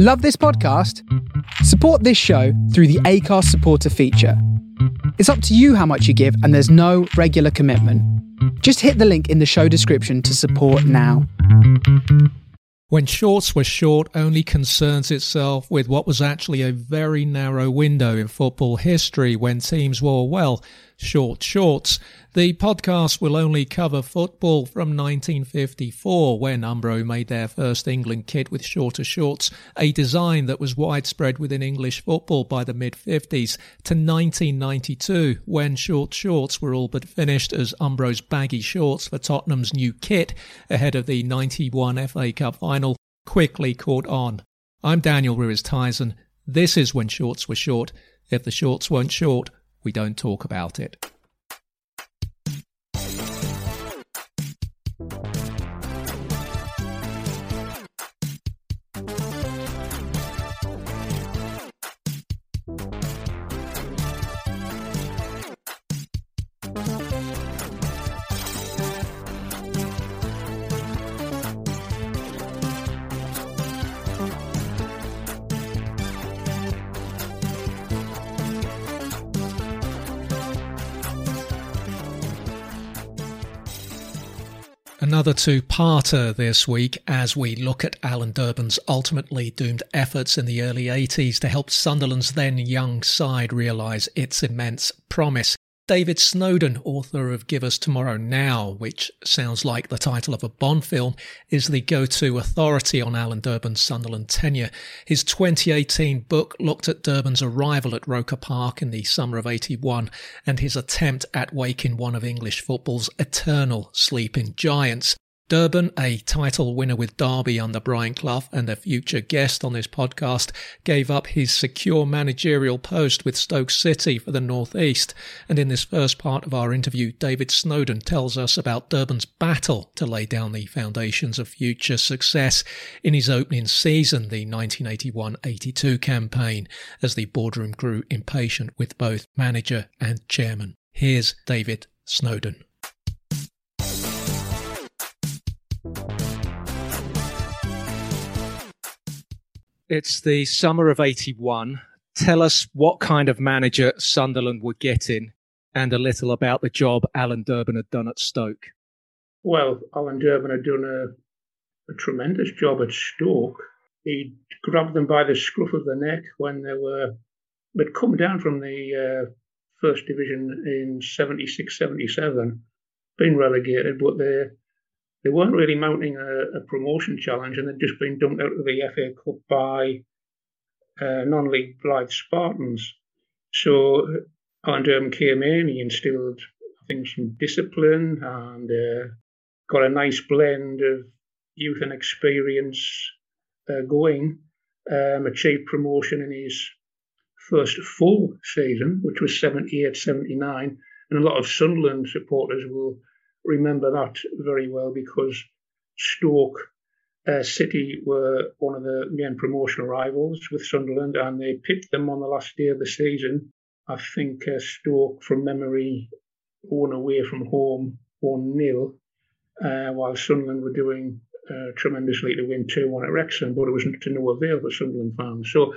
Love this podcast? Support this show through the Acast supporter feature. It's up to you how much you give, and there's no regular commitment. Just hit the link in the show description to support now. When Shorts Were Short only concerns itself with what was actually a very narrow window in football history when teams wore, well, short shorts. The podcast will only cover football from 1954 when Umbro made their first England kit with shorter shorts, a design that was widespread within English football by the mid 50s, to 1992 when short shorts were all but finished as Umbro's baggy shorts for Tottenham's new kit ahead of the 91 FA Cup final quickly caught on. I'm Daniel Ruiz Tyson. This is when shorts were short. If the shorts weren't short, we don't talk about it. Another two parter this week as we look at Alan Durban's ultimately doomed efforts in the early 80s to help Sunderland's then young side realise its immense promise. David Snowden, author of Give Us Tomorrow Now, which sounds like the title of a Bond film, is the go to authority on Alan Durban's Sunderland tenure. His 2018 book looked at Durban's arrival at Roker Park in the summer of 81 and his attempt at waking one of English football's eternal sleeping giants. Durban, a title winner with Derby under Brian Clough and a future guest on this podcast, gave up his secure managerial post with Stoke City for the North East. And in this first part of our interview, David Snowden tells us about Durban's battle to lay down the foundations of future success in his opening season, the 1981-82 campaign, as the boardroom grew impatient with both manager and chairman. Here's David Snowden. It's the summer of 81. Tell us what kind of manager Sunderland were getting and a little about the job Alan Durban had done at Stoke. Well, Alan Durban had done a, a tremendous job at Stoke. He grabbed them by the scruff of the neck when they were, they'd come down from the uh, first division in 76 77, been relegated, but they they weren't really mounting a, a, promotion challenge, and they'd just been dumped out of the FA Cup by uh, non-league Blyth Spartans. So Alan Durban came in, he instilled, I think, some discipline and uh, got a nice blend of youth and experience uh, going. Um, achieved promotion in his first full season, which was 78 79. And a lot of Sunderland supporters will remember that very well because Stoke uh, City were one of the main promotional rivals with Sunderland, and they picked them on the last day of the season. I think uh, Stoke, from memory, won away from home 1 0, uh, while Sunderland were doing uh, tremendously to win 2 1 at Wrexham, but it was to no avail for Sunderland fans. So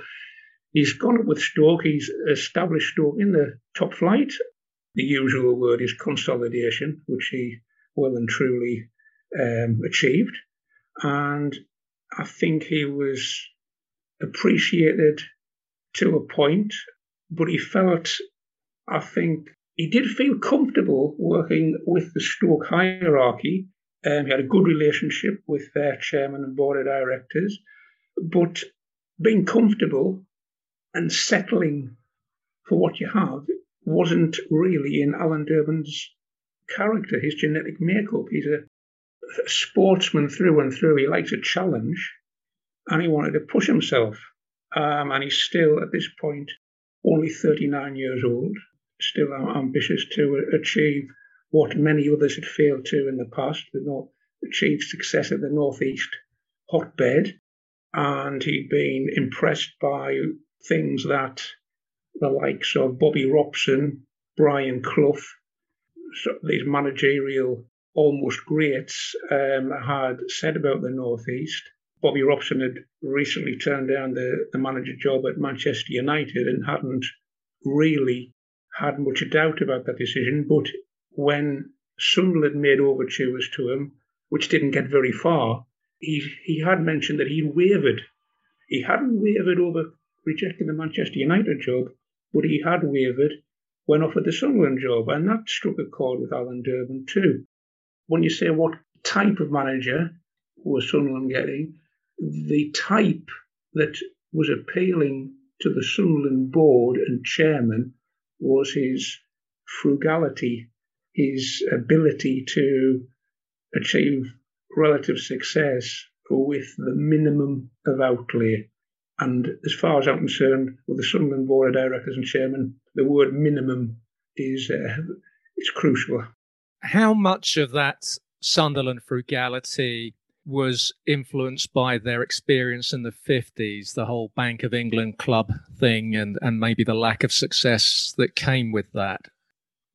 he's gone up with Stoke, he's established Stoke in the top flight, the usual word is consolidation, which he well and truly um, achieved. And I think he was appreciated to a point, but he felt, I think, he did feel comfortable working with the Stoke hierarchy. Um, he had a good relationship with their chairman and board of directors, but being comfortable and settling for what you have wasn't really in Alan Durban's character, his genetic makeup. He's a, sportsman through and through. He likes a challenge and he wanted to push himself. Um, and he's still, at this point, only 39 years old, still ambitious to achieve what many others had failed to in the past, the North, achieve success at the Northeast hotbed. And he'd been impressed by things that the likes of Bobby Robson, Brian Clough, so these managerial almost greats um, had said about the Northeast. Bobby Robson had recently turned down the, the manager job at Manchester United and hadn't really had much doubt about that decision. But when Sunderland made overtures to him, which didn't get very far, he, he had mentioned that he wavered. He hadn't wavered over rejecting the Manchester United job, but he had wavered when offered the Sunderland job, and that struck a chord with Alan Durban too. When you say what type of manager was Sunderland getting, the type that was appealing to the Sunderland board and chairman was his frugality, his ability to achieve relative success with the minimum of outlay. And as far as I'm concerned, with the Sunderland Board of Directors and Chairman, the word minimum is uh, is crucial. How much of that Sunderland frugality was influenced by their experience in the 50s, the whole Bank of England club thing, and, and maybe the lack of success that came with that?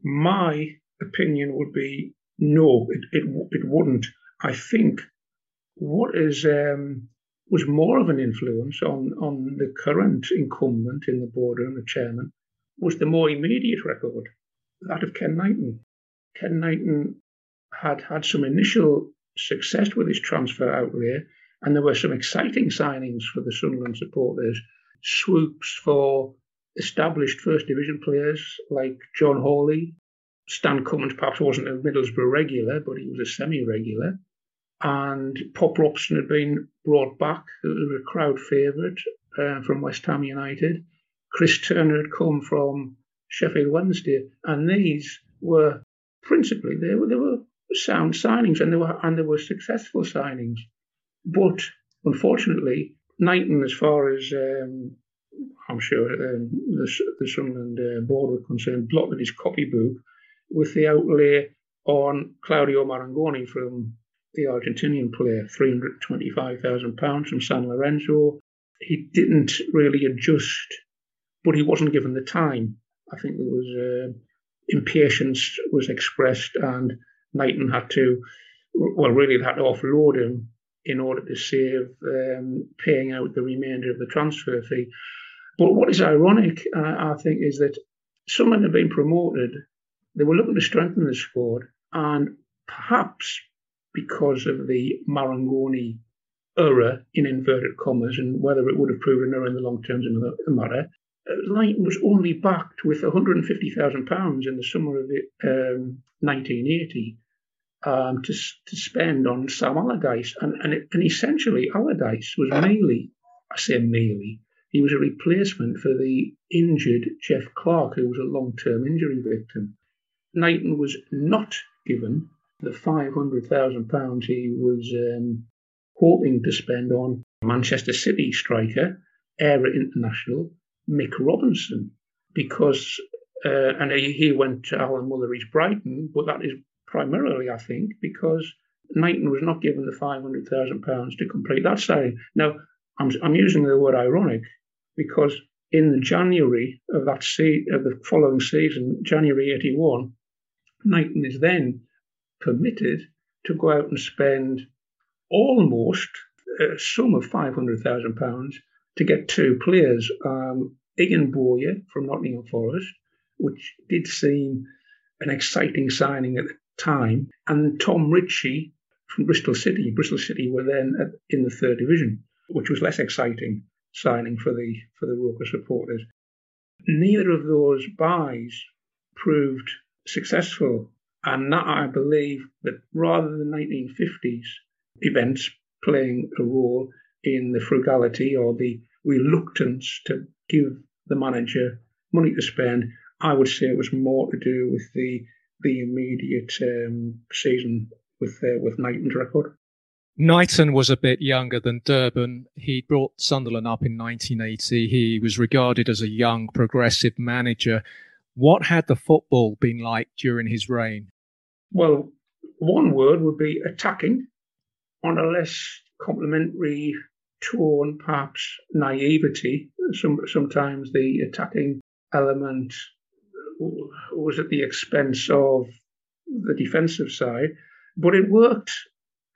My opinion would be no, it, it, it wouldn't. I think what is um, was more of an influence on, on the current incumbent in the board and the chairman was the more immediate record, that of Ken Knighton. Ken Knighton had had some initial success with his transfer outlay, and there were some exciting signings for the Sunderland supporters. Swoops for established First Division players like John Hawley. Stan Cummins perhaps wasn't a Middlesbrough regular, but he was a semi regular. And Pop Robson had been brought back, as a crowd favourite uh, from West Ham United. Chris Turner had come from Sheffield Wednesday, and these were principally they were they were sound signings, and they were and they were successful signings. But unfortunately, Knighton, as far as um, I'm sure um, the, the Sunderland uh, board were concerned, blocked his copybook with the outlay on Claudio Marangoni from the Argentinian player, £325,000 from San Lorenzo. He didn't really adjust, but he wasn't given the time. I think there was uh, impatience was expressed, and Knighton had to, well, really had to offload him in order to save um, paying out the remainder of the transfer fee. But what is ironic, uh, I think, is that someone had been promoted. They were looking to strengthen the squad, and perhaps because of the Marangoni error in inverted commas, and whether it would have proven error in the long term is another matter. Knighton was only backed with £150,000 in the summer of um, 1980 um, to, to spend on Sam Allardyce. And, and, it, and essentially, Allardyce was merely, I say merely, he was a replacement for the injured Jeff Clarke, who was a long term injury victim. Knighton was not given the £500,000 he was um, hoping to spend on Manchester City striker, Eire International, Mick Robinson because, uh, and he, he went to Alan Mullery's Brighton, but that is primarily, I think, because Knighton was not given the £500,000 to complete that signing. Now, I'm, I'm using the word ironic because in the January of that se- of the following season, January 81, Knighton is then permitted to go out and spend almost a sum of £500,000 to get two players, um, Ian Bowyer from Nottingham Forest, which did seem an exciting signing at the time, and Tom Ritchie from Bristol City. Bristol City were then at, in the third division, which was less exciting signing for the for the Roker supporters. Neither of those buys proved successful, and that I believe that rather than 1950s events playing a role in the frugality or the reluctance to give the manager money to spend. I would say it was more to do with the the immediate um, season with uh, with Knighton's record. Knighton was a bit younger than Durban. He brought Sunderland up in 1980. He was regarded as a young, progressive manager. What had the football been like during his reign? Well, one word would be attacking on a less complimentary tone, perhaps naivety. Some, sometimes the attacking element was at the expense of the defensive side, but it worked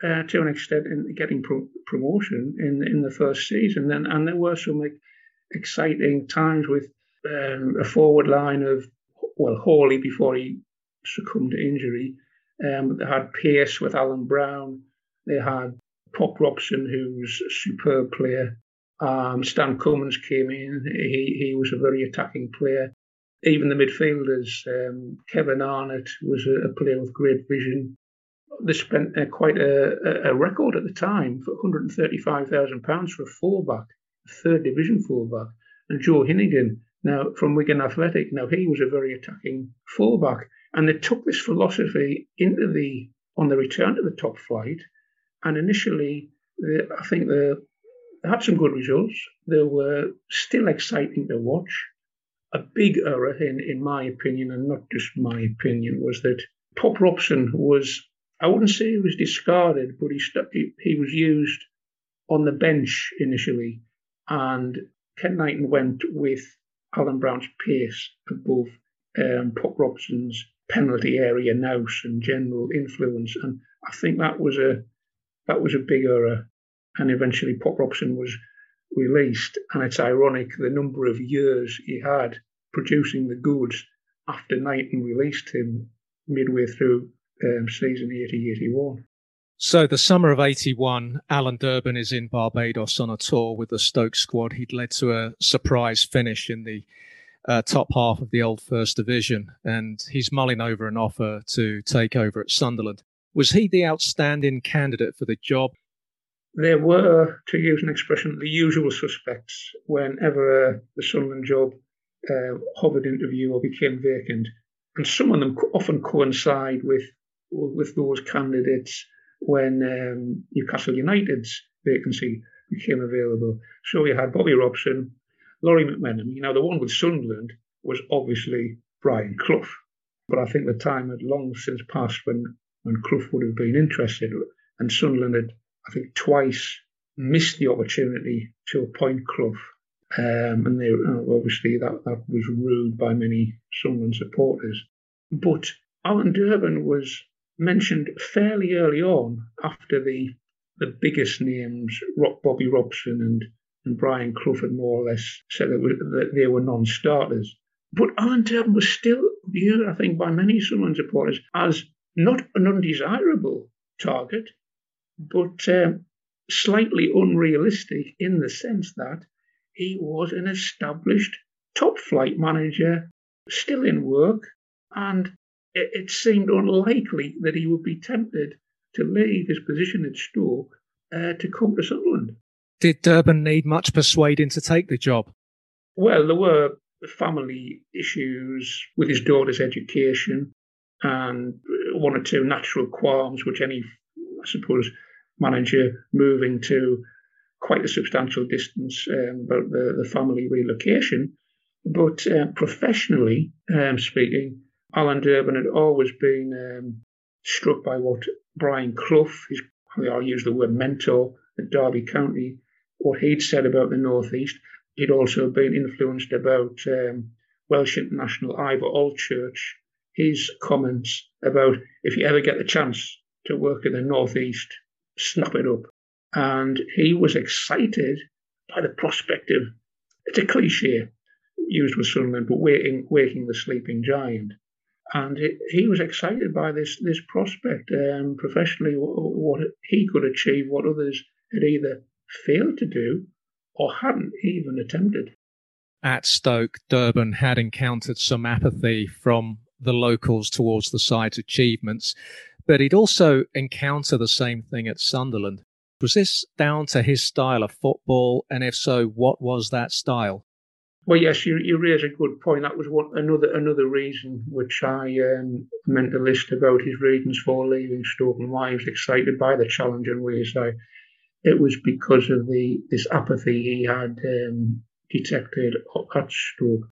uh, to an extent in getting pro- promotion in in the first season. Then and there were some like, exciting times with um, a forward line of well Hawley before he succumbed to injury. Um, they had Pearce with Alan Brown. They had Pop Robson, who's a superb player. Um, Stan Cummins came in. He he was a very attacking player. Even the midfielders, um, Kevin Arnott was a, a, player with great vision. They spent uh, quite a, a, record at the time for 135,000 pounds for a fullback, a third division fullback. And Joe Hinnigan, now from Wigan Athletic, now he was a very attacking fullback, and they took this philosophy into the on the return to the top flight. And initially, the, I think the they had some good results. They were still exciting to watch. A big error, in, in my opinion, and not just my opinion, was that Pop Robson was, I wouldn't say he was discarded, but he, he, he was used on the bench initially. And Ken Knighton went with Alan Brown's pace above um, Pop Robson's penalty area nous and general influence. And I think that was a that was a big error and eventually Pop Robson was released. And it's ironic the number of years he had producing the goods after Knighton released him midway through um, season 80 81. So, the summer of 81, Alan Durban is in Barbados on a tour with the Stoke squad. He'd led to a surprise finish in the uh, top half of the old First Division, and he's mulling over an offer to take over at Sunderland. Was he the outstanding candidate for the job? there were, to use an expression, the usual suspects whenever uh, the Sunderland job uh, hovered into view or became vacant. And some of them often coincide with with those candidates when um, Newcastle United's vacancy became available. So you had Bobby Robson, Lawrie McMenemy. You know, the one with Sunderland was obviously Brian Clough. But I think the time had long since passed when, when Clough would have been interested. And Sunderland had I think twice missed the opportunity to appoint Clough. Um, and they obviously that, that was ruled by many Sunderland supporters. But Alan Durban was mentioned fairly early on after the the biggest names, Bobby Robson and, and Brian Crawford more or less said that they were non-starters. But Alan Durban was still viewed, I think, by many Sunderland supporters as not an undesirable target but um, slightly unrealistic in the sense that he was an established top flight manager, still in work, and it, it seemed unlikely that he would be tempted to leave his position at Stoke uh, to come to Sunderland. Did Durban need much persuading to take the job? Well, there were family issues with his daughter's education and one or two natural qualms which any, I suppose, manager moving to quite a substantial distance um, about the, the family relocation. But uh, professionally um, speaking, Alan Durban had always been um, struck by what Brian Clough, his, I'll use the word mentor at Derby County, what he'd said about the Northeast, He'd also been influenced about um, Welsh international Ivor Allchurch, his comments about if you ever get the chance to work in the Northeast, snap it up. And he was excited by the prospect of, it's a cliche used with Sunderland, but waking, waking the sleeping giant. And it, he was excited by this this prospect, um, professionally, what, what he could achieve, what others had either failed to do or hadn't even attempted. At Stoke, Durban had encountered some apathy from the locals towards the side's achievements but he'd also encounter the same thing at Sunderland. Was this down to his style of football? And if so, what was that style? Well, yes, you, you raise a good point. That was one another another reason which I um, meant to list about his reasons for leaving Stoke and why he was excited by the challenge and Wearside. It was because of the this apathy he had um, detected at Stoke,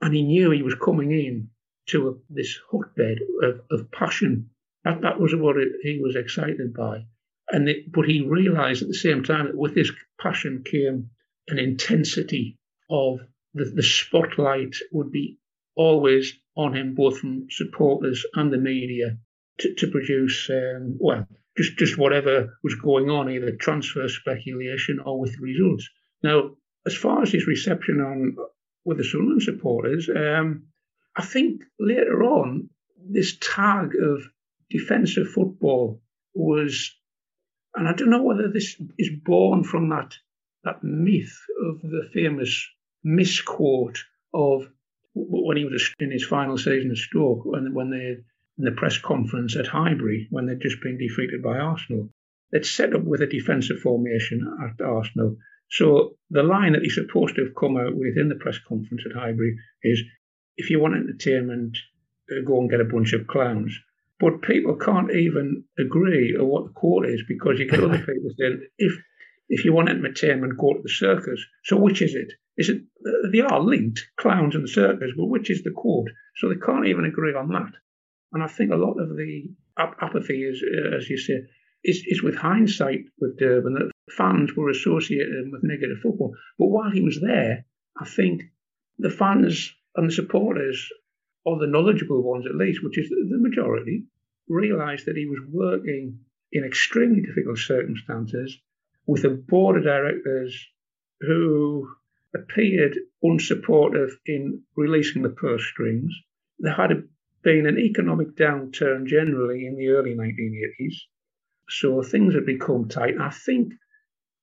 and he knew he was coming in to a, this hotbed of, of passion. That, that was what it, he was excited by. And it, but he realized at the same time that with this passion came an intensity of the, the spotlight would be always on him, both from supporters and the media, to, to produce, um, well, just just whatever was going on, either transfer speculation or with results. Now, as far as his reception on with the Sunderland supporters, um, I think later on this tag of defensive football was, and I don't know whether this is born from that that myth of the famous misquote of when he was in his final season at Stoke, when when they in the press conference at Highbury when they'd just been defeated by Arsenal. They'd set up with a defensive formation at Arsenal. So the line that he's supposed to have come out with in the press conference at Highbury is if you want entertainment, uh, go and get a bunch of clowns. But people can't even agree on what the quote is because you get other people saying, if if you want entertainment, go to the circus. So which is it? Is it uh, they are linked, clowns and circus, but which is the quote? So they can't even agree on that. And I think a lot of the ap- apathy is, uh, as you say, is, is with hindsight with Durban that fans were associated with negative football. But while he was there, I think the fans and the supporters, or the knowledgeable ones at least, which is the majority, realised that he was working in extremely difficult circumstances with a board of directors who appeared unsupportive in releasing the purse strings. There had been an economic downturn generally in the early 1980s. So things had become tight. I think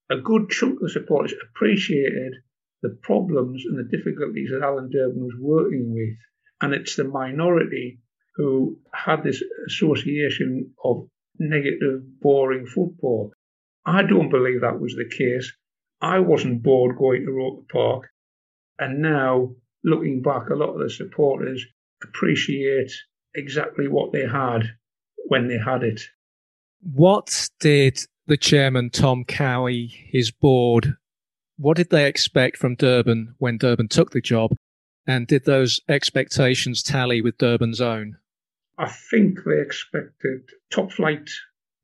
a good chunk of the supporters appreciated the problems and the difficulties that Alan Durban was working with. And it's the minority who had this association of negative, boring football. I don't believe that was the case. I wasn't bored going to Roker Park. And now, looking back, a lot of the supporters appreciate exactly what they had when they had it. What did the chairman, Tom Cowie, his board, what did they expect from Durban when Durban took the job? And did those expectations tally with Durban's own? I think they expected top flight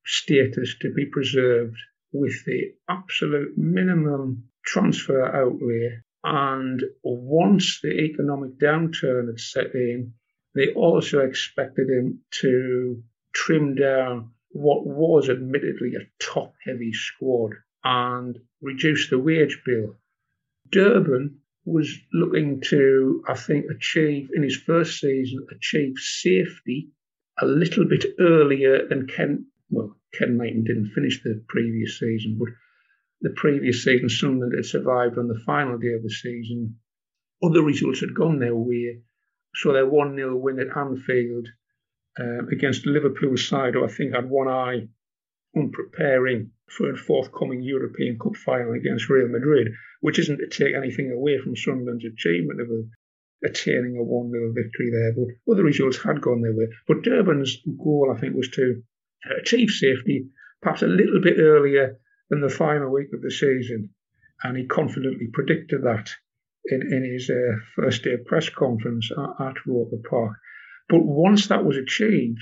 status to be preserved with the absolute minimum transfer outlay and once the economic downturn had set in, they also expected him to trim down what was admittedly a top heavy squad and reduce the wage bill. Durban was looking to, I think, achieve in his first season, achieve safety a little bit earlier than Ken. Well, Ken Knighton didn't finish the previous season, but the previous season, Sunderland had survived on the final day of the season. Other results had gone their way. So their 1 0 win at Anfield um, against Liverpool side, who I think had one eye on preparing for a forthcoming European Cup final against Real Madrid, which isn't to take anything away from Sunderland's achievement of a, attaining a 1 0 victory there. But other results had gone their way. But Durban's goal, I think, was to achieve safety perhaps a little bit earlier in the final week of the season, and he confidently predicted that in, in his uh, first day press conference at, at Roker Park. But once that was achieved,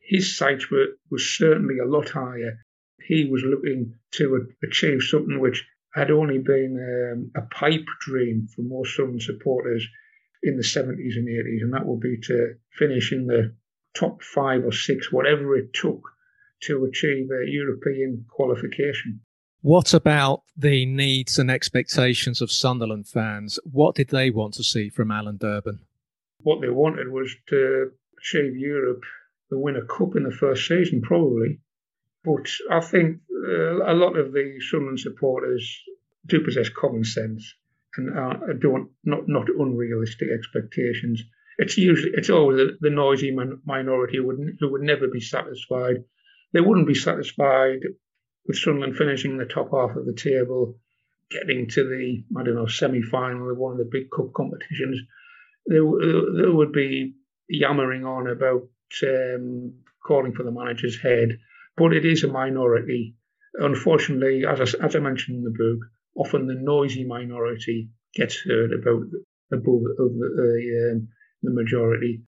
his sights were, were certainly a lot higher. He was looking to achieve something which had only been um, a pipe dream for most Southern supporters in the 70s and 80s, and that would be to finish in the top five or six, whatever it took to achieve a European qualification. What about the needs and expectations of Sunderland fans? What did they want to see from Alan Durban? What they wanted was to achieve Europe, to win a cup in the first season, probably. But I think uh, a lot of the Sunderland supporters do possess common sense and uh, don't not not unrealistic expectations. It's usually it's always the, the noisy minority who would who would never be satisfied they wouldn't be satisfied with Sunderland finishing the top half of the table, getting to the, I don't know, semi final of one of the big cup competitions. They, they would be yammering on about um, calling for the manager's head, but it is a minority. Unfortunately, as I, as I mentioned in the book, often the noisy minority gets heard about above of the, uh, um, the majority.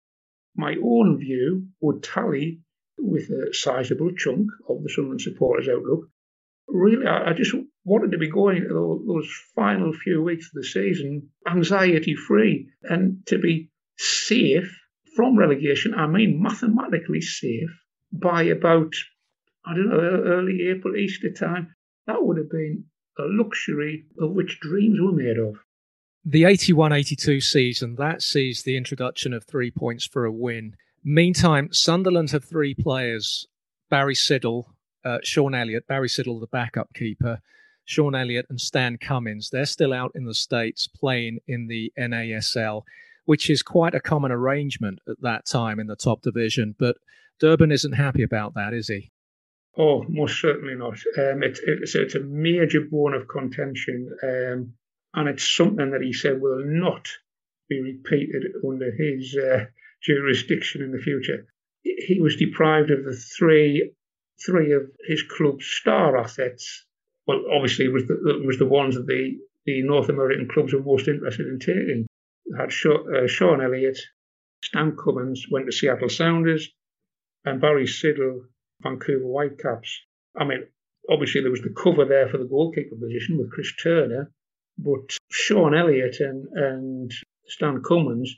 My own view would tally with a sizable chunk of the Sunderland supporters' outlook. Really, I, just wanted to be going into those, those final few weeks of the season anxiety free and to be safe from relegation. I mean, mathematically safe by about I don't know, early April, Easter time. That would have been a luxury of which dreams were made of. The 81 82 season, that sees the introduction of three points for a win. Meantime, Sunderland have three players Barry Siddall, uh, Shaun Elliott, Barry Siddall, the backup keeper, Shaun Elliott, and Stan Cummins. They're still out in the States playing in the NASL, which is quite a common arrangement at that time in the top division. But Durban isn't happy about that, is he? Oh, most certainly not. Um, it, it's, it's, a major bone of contention. Um, and it's something that he said will not be repeated under his uh, jurisdiction in the future. He was deprived of the three three of his club's star assets. Well, obviously, it was the, it was the ones that the, the North American clubs were most interested in taking. had uh, Shaun Elliott, Stan Cummins went to Seattle Sounders, and Barry Siddall, Vancouver Whitecaps. I mean, obviously there was the cover there for the goalkeeper position with Chris Turner, but Shaun Elliott and, and Stan Cummins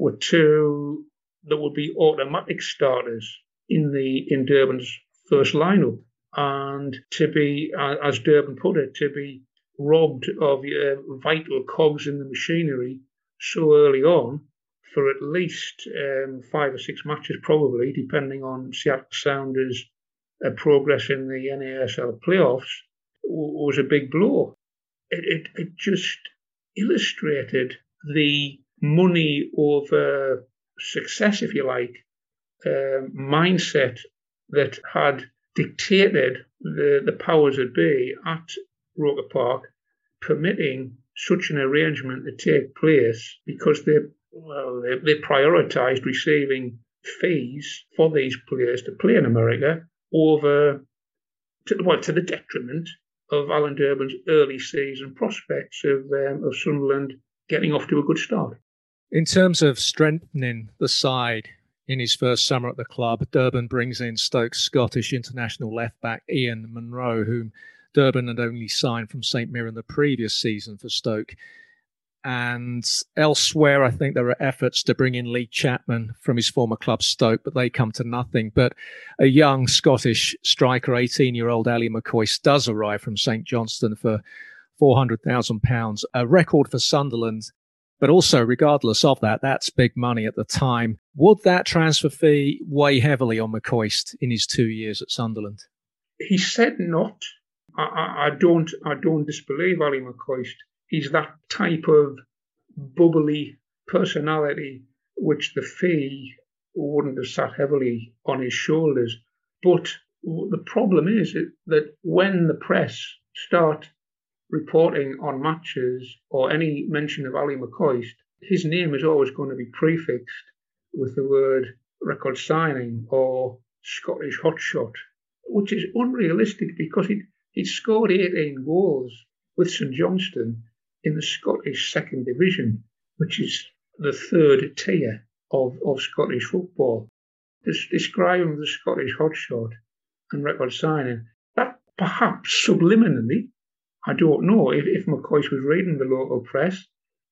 were two that would be automatic starters in the in Durban's first lineup. And to be, as Durban put it, to be robbed of uh, vital cogs in the machinery so early on for at least um, five or six matches, probably, depending on Seattle Sounders' uh, progress in the NASL playoffs, was a big blow it, it, it just illustrated the money over success, if you like, uh, mindset that had dictated the, the powers that be at Roker Park, permitting such an arrangement to take place because they well they, they prioritised receiving fees for these players to play in America over to, well, to the detriment of Alan Durban's early season prospects of, um, of Sunderland getting off to a good start. In terms of strengthening the side in his first summer at the club, Durban brings in Stoke's Scottish international left back Ian Munro, whom Durban had only signed from St Mirren the previous season for Stoke. And elsewhere, I think there are efforts to bring in Lee Chapman from his former club Stoke, but they come to nothing. But a young Scottish striker, 18 year old Ally McCoist, does arrive from St Johnstone for £400,000, a record for Sunderland. But also, regardless of that, that's big money at the time. Would that transfer fee weigh heavily on McCoist in his two years at Sunderland? He said not. I, I, don't. I don't disbelieve Ally McCoist he's that type of bubbly personality which the fee wouldn't have sat heavily on his shoulders. But the problem is that when the press start reporting on matches or any mention of Ally McCoist, his name is always going to be prefixed with the word record signing or Scottish hotshot, which is unrealistic because he he scored 18 goals with St Johnstone in the Scottish Second Division, which is the third tier of, of Scottish football. describing the Scottish hotshot and record signing, that perhaps subliminally, I don't know if, if McCoist was reading the local press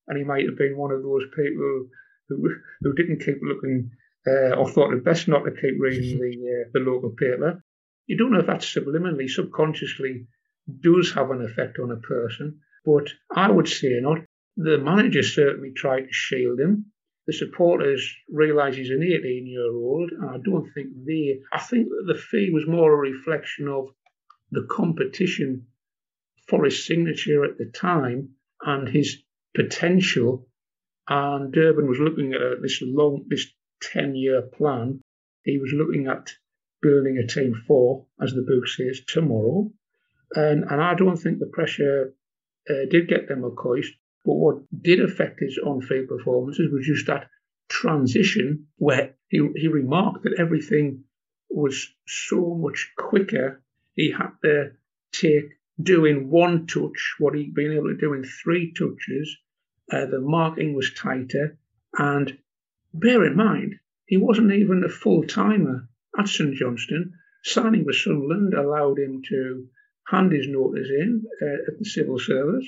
and he might have been one of those people who who didn't keep looking uh, or thought it best not to keep reading the uh, the local paper. You don't know if that subliminally, subconsciously does have an effect on a person. But I would say not. The manager certainly tried to shield him. The supporters realise he's an 18 year old, and I don't think they. I think the fee was more a reflection of the competition for his signature at the time and his potential. And Durban was looking at this long, this 10 year plan. He was looking at building a team for, as the book says, tomorrow. And, and I don't think the pressure uh, did get them McCoist, but what did affect his on-field performances was just that transition where he, he remarked that everything was so much quicker. He had to take doing one touch what he'd been able to do in three touches. Uh, the marking was tighter, and bear in mind he wasn't even a full timer at St Johnstone. Signing with Sunderland allowed him to hand his notice in uh, at the civil service.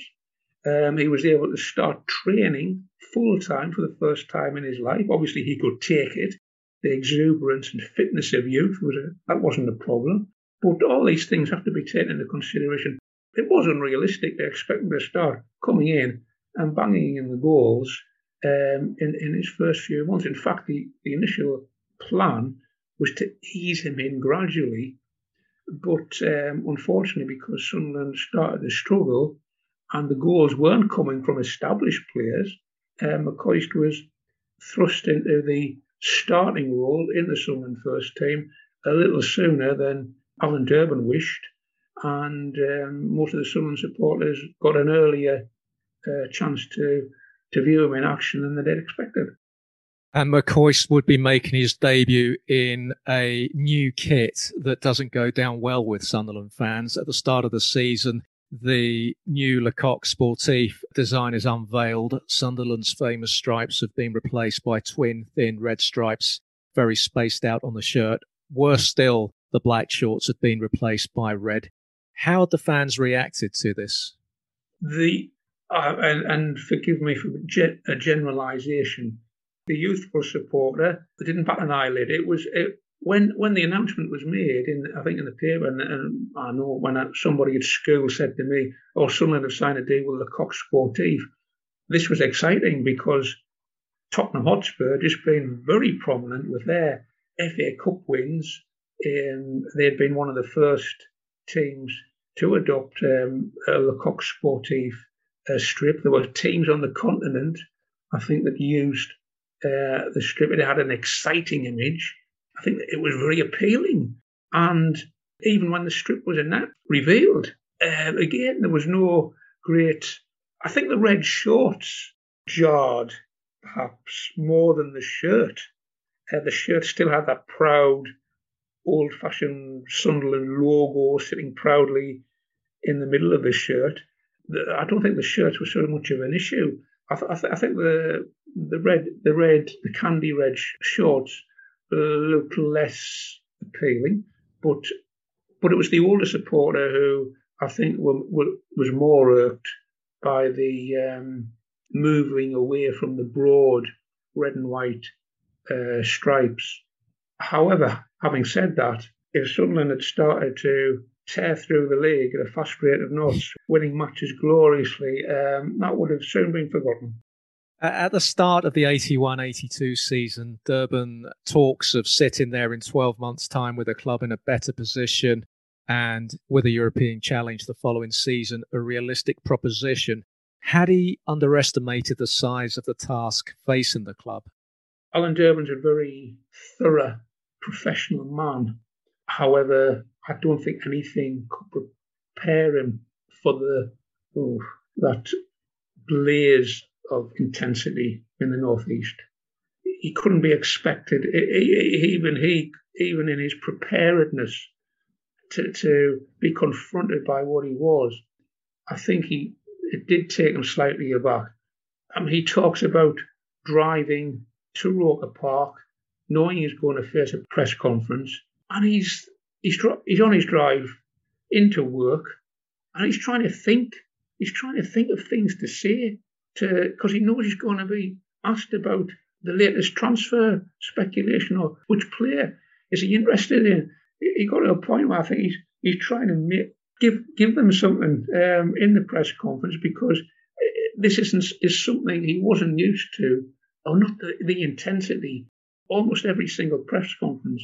Um, he was able to start training full time for the first time in his life. Obviously, he could take it. The exuberance and fitness of youth was a, that wasn't a problem. But all these things have to be taken into consideration. It was unrealistic to expect him to start coming in and banging in the goals um, in, in his first few months. In fact, the, the initial plan was to ease him in gradually. But um, unfortunately, because Sunderland started to struggle and the goals weren't coming from established players, um, McCoist was thrust into the starting role in the Sunderland first team a little sooner than Alan Durban wished. And um, most of the Sunderland supporters got an earlier uh, chance to, to view him in action than they'd expected. And McCoist would be making his debut in a new kit that doesn't go down well with Sunderland fans. At the start of the season, the new Le Coq Sportif design is unveiled. Sunderland's famous stripes have been replaced by twin thin red stripes, very spaced out on the shirt. Worse still, the black shorts had been replaced by red. How had the fans reacted to this? The uh, and, and, forgive me for a generalisation. The youthful supporter didn't bat an eyelid. It was it, when when the announcement was made in I think in the paper, and, and I know when somebody at school said to me, "Oh, Sunderland have signed a deal with the Coq Sportif," this was exciting because Tottenham Hotspur just been very prominent with their FA Cup wins. Um, they'd been one of the first teams to adopt um, a Le Coq Sportif uh, strip. There were teams on the continent, I think, that used uh, the strip. It had an exciting image I think it was very appealing. And even when the strip was that revealed, uh, again, there was no great. I think the red shorts jarred perhaps more than the shirt. Uh, the shirt still had that proud, old fashioned Sunderland logo sitting proudly in the middle of the shirt. I don't think the shirts were so much of an issue. I, th- I, th- I think the the red, the red, the candy red shorts looked less appealing, but but it was the older supporter who I think were, were, was more irked by the um, moving away from the broad red and white uh, stripes. However, having said that, if Sunderland had started to tear through the league at a fast rate of knots, winning matches gloriously, um, that would have soon been forgotten. At the start of the 81 82 season, Durban talks of sitting there in 12 months' time with a club in a better position and with a European challenge the following season, a realistic proposition. Had he underestimated the size of the task facing the club? Alan Durban's a very thorough professional man. However, I don't think anything could prepare him for the oh, that blaze of intensity in the northeast. He couldn't be expected, even he, even in his preparedness to, to be confronted by what he was. I think he it did take him slightly aback. I mean, he talks about driving to Roker Park, knowing he's going to face a press conference, and he's he's he's on his drive into work, and he's trying to think. He's trying to think of things to say to because he knows he's going to be asked about the latest transfer speculation or which player is he interested in. He got to a point where I think he's he's trying to make, give give them something um, in the press conference because uh, this isn't is something he wasn't used to, or not the, the intensity. Almost every single press conference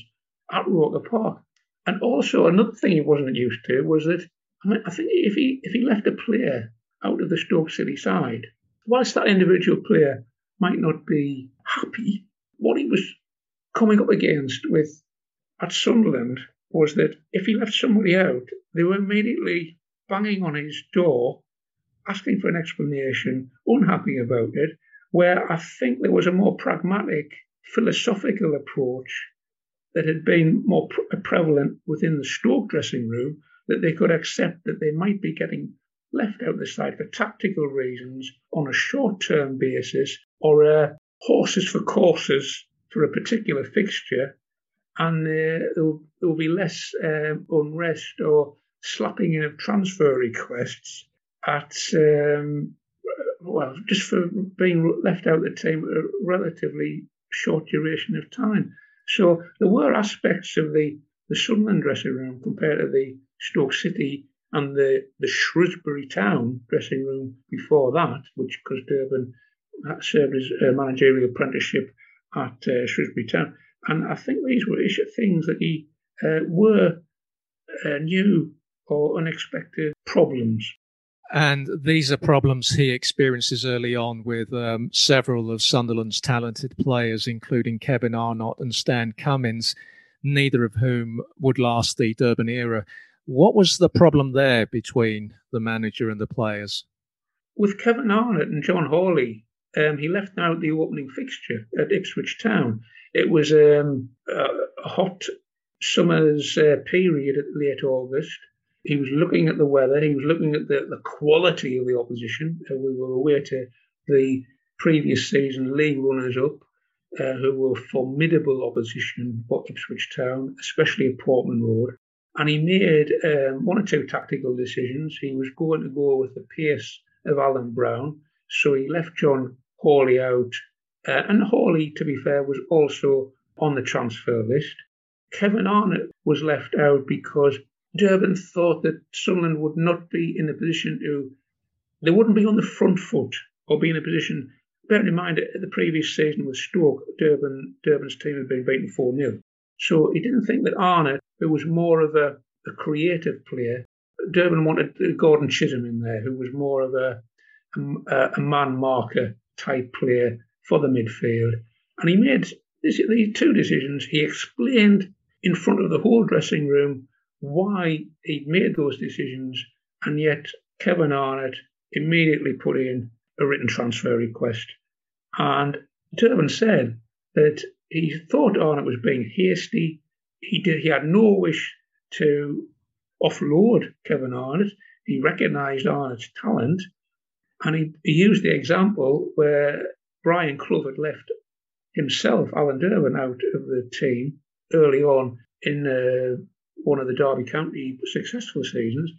at Roker Park, and also another thing he wasn't used to was that I mean I think if he if he left a player out of the Stoke City side whilst that individual player might not be happy, what he was coming up against with at Sunderland was that if he left somebody out, they were immediately banging on his door, asking for an explanation, unhappy about it. Where I think there was a more pragmatic, philosophical approach that had been more pre- prevalent within the Stoke dressing room, that they could accept that they might be getting left out the side for tactical reasons on a short term basis or uh, horses for courses for a particular fixture, and uh, there, will, there, will, be less uh, unrest or slapping in of transfer requests at, um, well, just for being left out of the team at a relatively short duration of time. So there were aspects of the the Sunderland dressing room compared to the Stoke City and the, the Shrewsbury Town dressing room before that, which because Durban served as uh, managerial apprenticeship at uh, Shrewsbury Town. And I think these were issues, things that he uh, were uh, new or unexpected problems. And these are problems he experiences early on with um, several of Sunderland's talented players, including Kevin Arnott and Stan Cummins, neither of whom would last the Durban era. What was the problem there between the manager and the players? With Kevin Arnott and John Hawley, um, he left out the opening fixture at Ipswich Town. It was um, a hot summer's uh, period at late August. He was looking at the weather. He was looking at the, the quality of the opposition. Uh, we were aware to the previous season league runners up, uh, who were formidable opposition for Ipswich Town, especially at Portman Road. And he made um, one or two tactical decisions. He was going to go with the pace of Alan Brown, so he left John Hawley out. Uh, and Hawley, to be fair, was also on the transfer list. Kevin Arnott was left out because Durban thought that Sunderland would not be in a position to, they wouldn't be on the front foot or be in a position. Bearing in mind the previous season with Stoke, Durban, Durban's team had been beaten 4 0. So he didn't think that Arnott, who was more of a, a creative player, Durban wanted Gordon Chisholm in there, who was more of a, a, a man marker type player for the midfield. And he made these two decisions. He explained in front of the whole dressing room why he'd made those decisions, and yet Kevin Arnott immediately put in a written transfer request. And Durban said that he thought Arnott was being hasty. He did. He had no wish to offload Kevin Arnott. He recognised Arnott's talent, and he, he used the example where Brian Clough had left himself, Alan Durban, out of the team early on in uh, one of the Derby County successful seasons.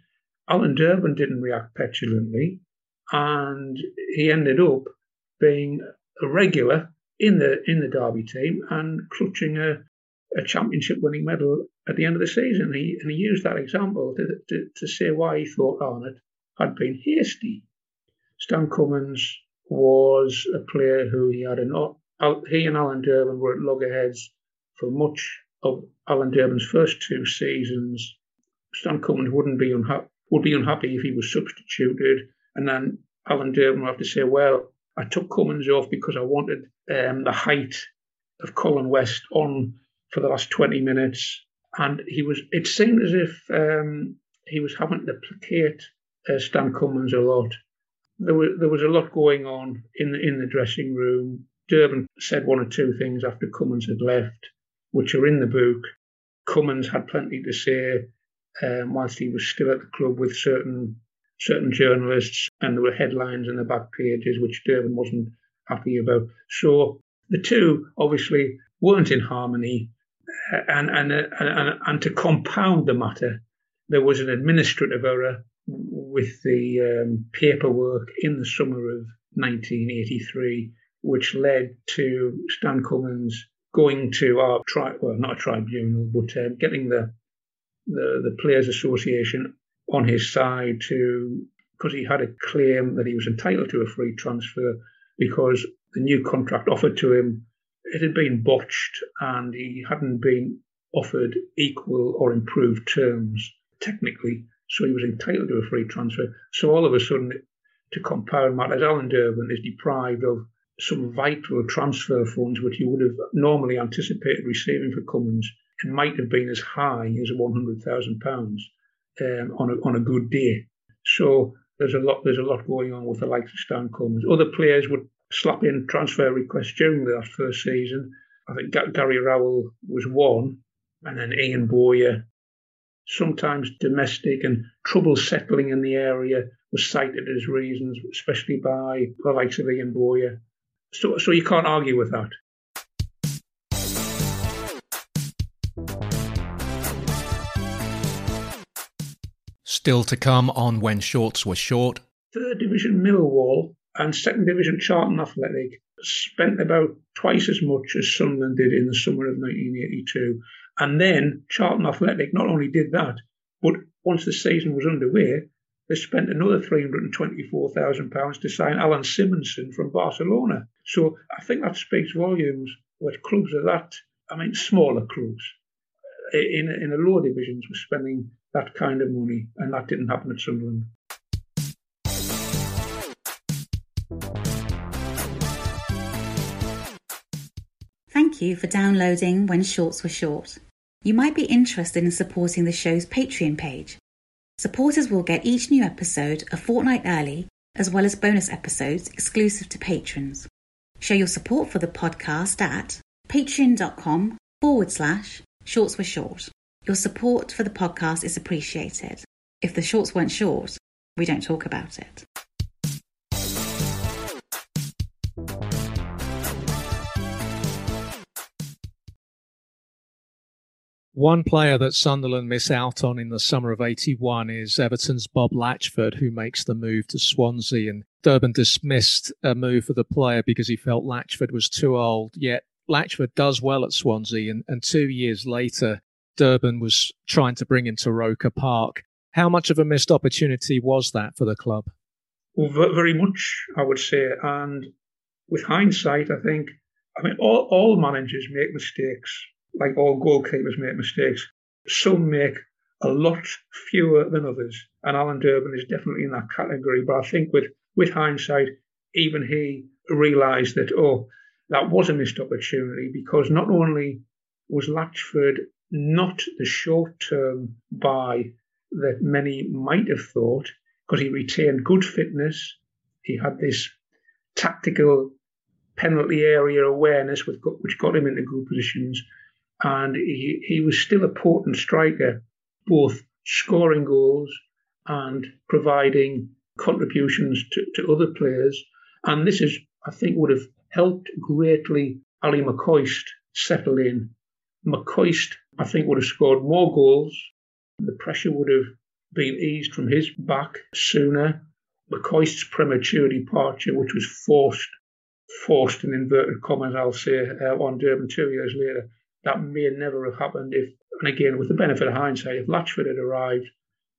Alan Durban didn't react petulantly, and he ended up being a regular in the in the Derby team and clutching a, a championship winning medal at the end of the season. He and he used that example to, to, to say why he thought Arnott had been hasty. Stan Cummins was a player who he had an he and Alan Durban were at loggerheads for much of Alan Durban's first two seasons. Stan Cummins wouldn't be would be unhappy if he was substituted, and then Alan Durban would have to say, "Well, I took Cummins off because I wanted um, the height of Colin West on for the last 20 minutes." And he was. It seemed as if um, he was having to placate uh, Stan Cummins a lot there was there was a lot going on in the in the dressing room. Durban said one or two things after Cummins had left, which are in the book. Cummins had plenty to say um, whilst he was still at the club with certain certain journalists, and there were headlines in the back pages which Durban wasn't happy about. So the two obviously weren't in harmony, and and and, and to compound the matter, there was an administrative error with the um, paperwork in the summer of 1983, which led to Stan Cummins going to our tri- well, not a tribunal, but uh, getting the, the the Players Association on his side to because he had a claim that he was entitled to a free transfer because the new contract offered to him it had been botched and he hadn't been offered equal or improved terms technically so he was entitled to a free transfer. So all of a sudden, to compound matters, Alan Durban is deprived of some vital transfer funds which he would have normally anticipated receiving for Cummins. It might have been as high as £100,000 um, on, a, on a good day. So there's a lot there's a lot going on with the likes of Stan Cummins. Other players would slap in transfer requests during that first season. I think Gary Rowell was one, and then Ian Bowyer sometimes domestic and trouble settling in the area was cited as reasons, especially by the likes of Ian Bowyer. So, so you can't argue with that. Still to come on when shorts were short. Third Division Millwall and Second Division Charlton Athletic spent about twice as much as Sunderland did in the summer of 1982 And then Charlton Athletic not only did that, but once the season was underway, they spent another £324,000 to sign Alan Simonsen from Barcelona. So I think that speaks volumes with clubs of that, I mean, smaller clubs eh, in, in a lower divisions were spending that kind of money, and that didn't happen at Sunderland. Thank you for downloading When Shorts Were Short. You might be interested in supporting the show's Patreon page. Supporters will get each new episode a fortnight early, as well as bonus episodes exclusive to patrons. Show your support for the podcast at patreon.com forward slash shorts were short. Your support for the podcast is appreciated. If the shorts weren't short, we don't talk about it. One player that Sunderland miss out on in the summer of 81 is Everton's Bob Latchford, who makes the move to Swansea. And Durban dismissed a move for the player because he felt Latchford was too old. Yet Latchford does well at Swansea. And, and two years later, Durban was trying to bring him to Roker Park. How much of a missed opportunity was that for the club? Well, very much, I would say. And with hindsight, I think, I mean, all, all managers make mistakes like all goalkeepers make mistakes. Some make a lot fewer than others, and Alan Durban is definitely in that category. But I think with with hindsight, even he realised that oh, that was a missed opportunity because not only was Latchford not the short term buy that many might have thought, because he retained good fitness, he had this tactical penalty area awareness, which got him into good positions and he, he was still a potent striker, both scoring goals and providing contributions to, to other players. And this is, I think, would have helped greatly Ally McCoist settle in. McCoist, I think, would have scored more goals. The pressure would have been eased from his back sooner. McCoist's premature departure, which was forced, forced in inverted commas, I'll say, uh, on Durban two years later, that may never have happened if, and again, with the benefit of hindsight, if Latchford had arrived,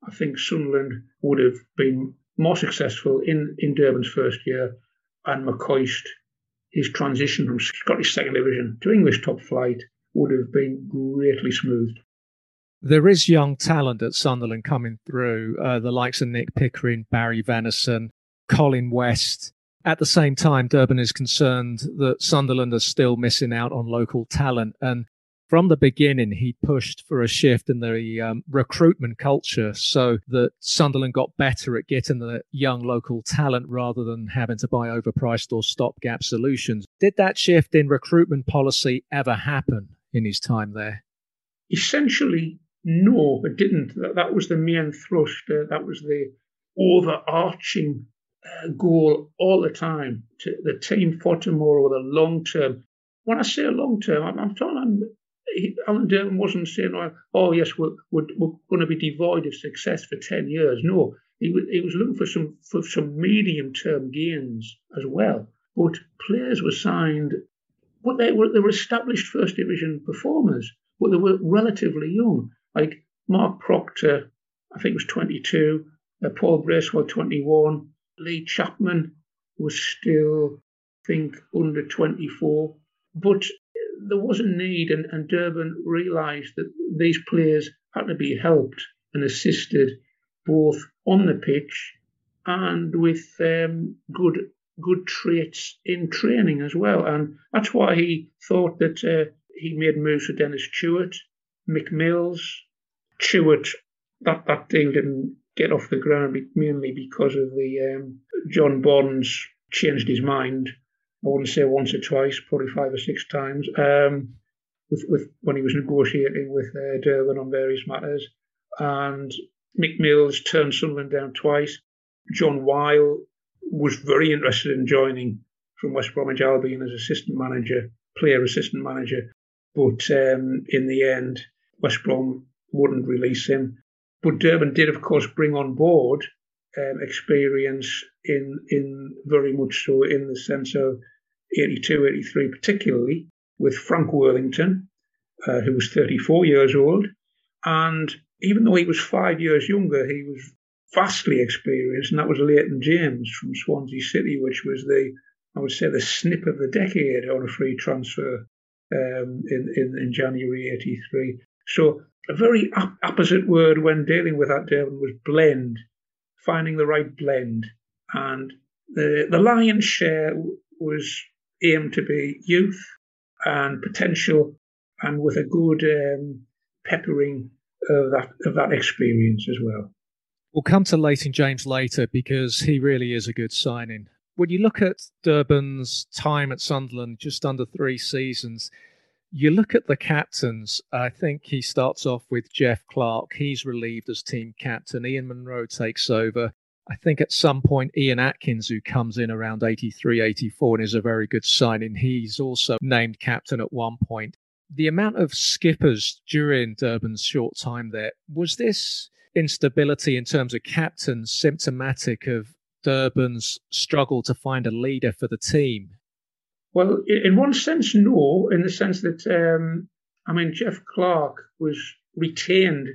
I think Sunderland would have been more successful in, in Durban's first year, and McCoist, his transition from Scottish second division to English top flight would have been greatly smoothed. There is young talent at Sunderland coming through, uh, the likes of Nick Pickering, Barry Venison, Colin West. At the same time, Durban is concerned that Sunderland are still missing out on local talent. And from the beginning, he pushed for a shift in the um, recruitment culture so that Sunderland got better at getting the young local talent rather than having to buy overpriced or stopgap solutions. Did that shift in recruitment policy ever happen in his time there? Essentially, no, it didn't. That, that was the main thrust. Uh, that was the overarching goal all the time to the team for tomorrow, the long term. When I say long term, I'm, I'm talking. Alan Durban wasn't saying, oh, "Oh yes, we're, we're, we're, going to be devoid of success for ten years." No, he was, he was looking for some for some medium term gains as well. But players were signed, but they were they were established first division performers, but they were relatively young. Like Mark Proctor, I think was 22. Uh, Paul Bracewell, 21. Lee Chapman was still, I think, under 24. But there was a need, and, and Durban realised that these players had to be helped and assisted both on the pitch and with um, good good traits in training as well. And that's why he thought that uh, he made moves for Dennis Tueart, Mick Mills, Tueart. That that deal didn't get off the ground mainly because of the um, John Bonds changed his mind. I wouldn't say once or twice, probably five or six times. Um, with, with when he was negotiating with uh, Durban on various matters, and Mick Mills turned Sunderland down twice. John Wile was very interested in joining from West Bromwich Albion as assistant manager, player assistant manager, but um, in the end, West Brom wouldn't release him. But Durban did, of course, bring on board um, experience in in very much so in the sense of 82, 83, particularly with Frank Worthington, uh, who was 34 years old. And even though he was five years younger, he was vastly experienced, and that was Leighton James from Swansea City, which was the, I would say, the snip of the decade on a free transfer um, in, in, in January 83. So a very opposite word when dealing with that Durban was blend, finding the right blend. And the, the lion's share was aimed to be youth and potential and with a good um, peppering of that, of that experience as well. We'll come to Leighton James later because he really is a good signing. When you look at Durban's time at Sunderland, just under three seasons, you look at the captains. I think he starts off with Jeff Clarke. He's relieved as team captain. Ian Munro takes over. I think at some point, Ian Atkins, who comes in around 83, 84, and is a very good signing, he's also named captain at one point. The amount of skippers during Durban's short time there, was this instability in terms of captains symptomatic of Durban's struggle to find a leader for the team? Well, in one sense, no, in the sense that, um, I mean, Jeff Clarke was retained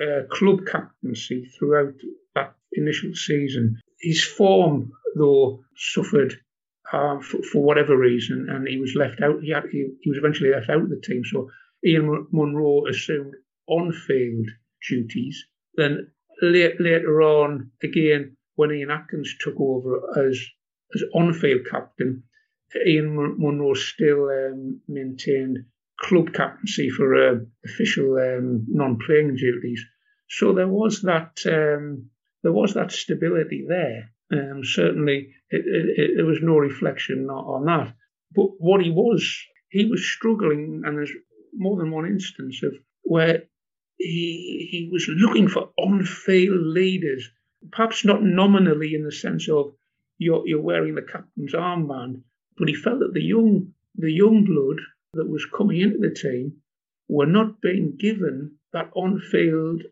uh, club captaincy throughout that initial season. His form, though, suffered um, for, for, whatever reason, and he was left out. He, had, he, he was eventually left out of the team. So Ian Munro assumed on-field duties. Then late, later on, again, when Ian Atkins took over as as on-field captain, Ian Munro still um, maintained club captaincy for uh, official um, non-playing duties. So there was that um, there was that stability there. Um, certainly, it, it, it, there was no reflection on that. But what he was, he was struggling, and there's more than one instance of where he he was looking for on-field leaders, perhaps not nominally in the sense of you're you're wearing the captain's armband, but he felt that the young the young blood that was coming into the team were not being given that on-field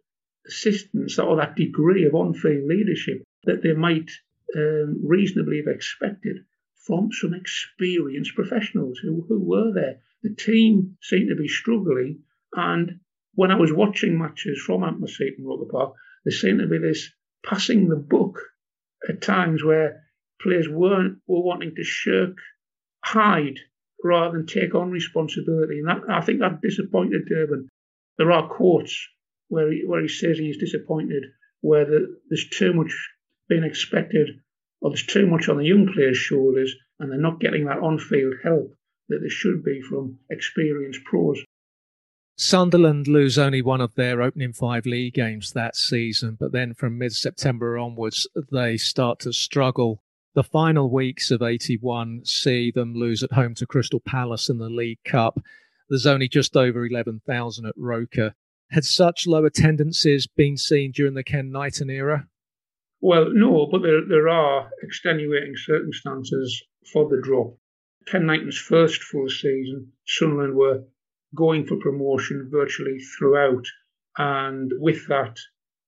assistance or that degree of on-field leadership that they might um, reasonably have expected from some experienced professionals who, who were there. The team seemed to be struggling, and when I was watching matches from Seton Roker Park, there seemed to be this passing the book at times where players weren't were wanting to shirk hide rather than take on responsibility. And that, I think that disappointed Durban. There are quotes where he, where he says he's disappointed, where the, there's too much being expected, or there's too much on the young players' shoulders, and they're not getting that on-field help that they should be from experienced pros. Sunderland lose only one of their opening five league games that season, but then from mid September onwards, they start to struggle the final weeks of 81 see them lose at home to Crystal Palace in the League Cup. There's only just over 11,000 at Roker. Had such low attendances been seen during the Ken Knighton era? Well, no, but there, there are extenuating circumstances for the drop. Ken Knighton's first full season, Sunderland were going for promotion virtually throughout, and with that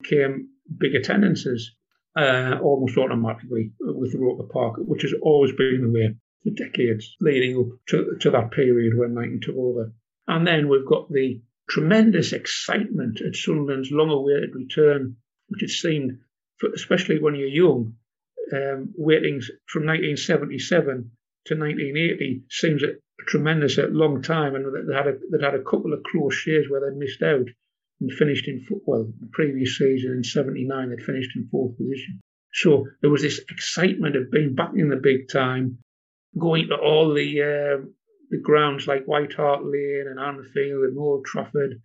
came big attendances uh, almost automatically with the Roker Park, which has always been the way for decades leading up to, to that period when Knighton took over. And then we've got the tremendous excitement at Sunderland's long-awaited return, which it seemed, for, especially when you're young, um, waiting from 1977 to 1980 seems a tremendous, a long time, and they had a, they had a couple of close years where they missed out and finished in well the previous season in '79 they'd finished in fourth position. So there was this excitement of being back in the big time, going to all the uh, the grounds like White Hart Lane and Anfield and Old Trafford,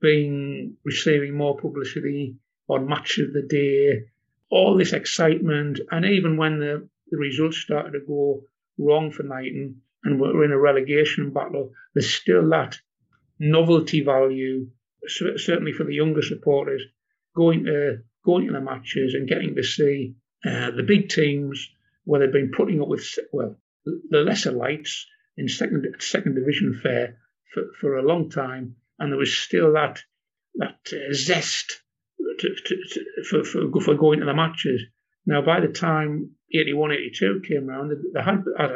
being receiving more publicity on match of the day, all this excitement, and even when the, the results started to go wrong for Knighton and we're in a relegation battle, there's still that novelty value certainly for the younger supporters, going to going to the matches and getting to see uh, the big teams where they've been putting up with well the lesser lights in second second division fair for, for a long time, and there was still that that uh, zest to, to, to, for, for for going to the matches. Now, by the time 81, 82 came around, had, as,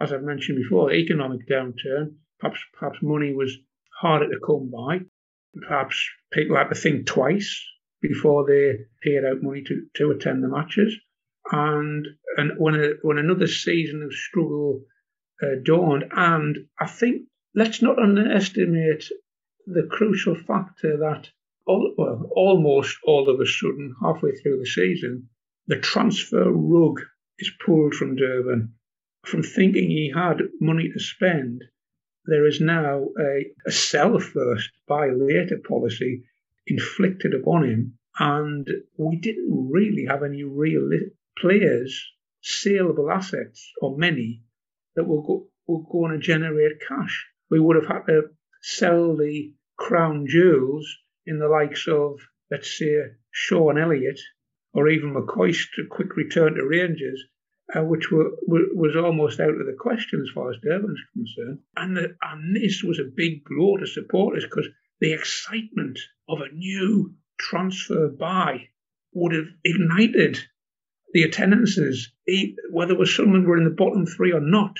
as I've mentioned before, the economic downturn. Perhaps perhaps money was harder to come by. Perhaps people had to think twice before they paid out money to, to attend the matches. And and when a, when another season of struggle uh, dawned, and I think let's not underestimate the crucial factor that all, well, almost all of a sudden, halfway through the season, the transfer rug is pulled from Durban. From thinking he had money to spend, there is now a, a sell first, buy later policy inflicted upon him. And we didn't really have any real players, saleable assets, or many, that were, go, were going to generate cash. We would have had to sell the crown jewels in the likes of, let's say, Shaun Elliott or even McCoist's quick return to Rangers, uh, which were, were, was almost out of the question as far as Durban's concerned. And, the, and this was a big blow to supporters because the excitement of a new transfer buy would have ignited the attendances, whether it was Sunderland were in the bottom three or not,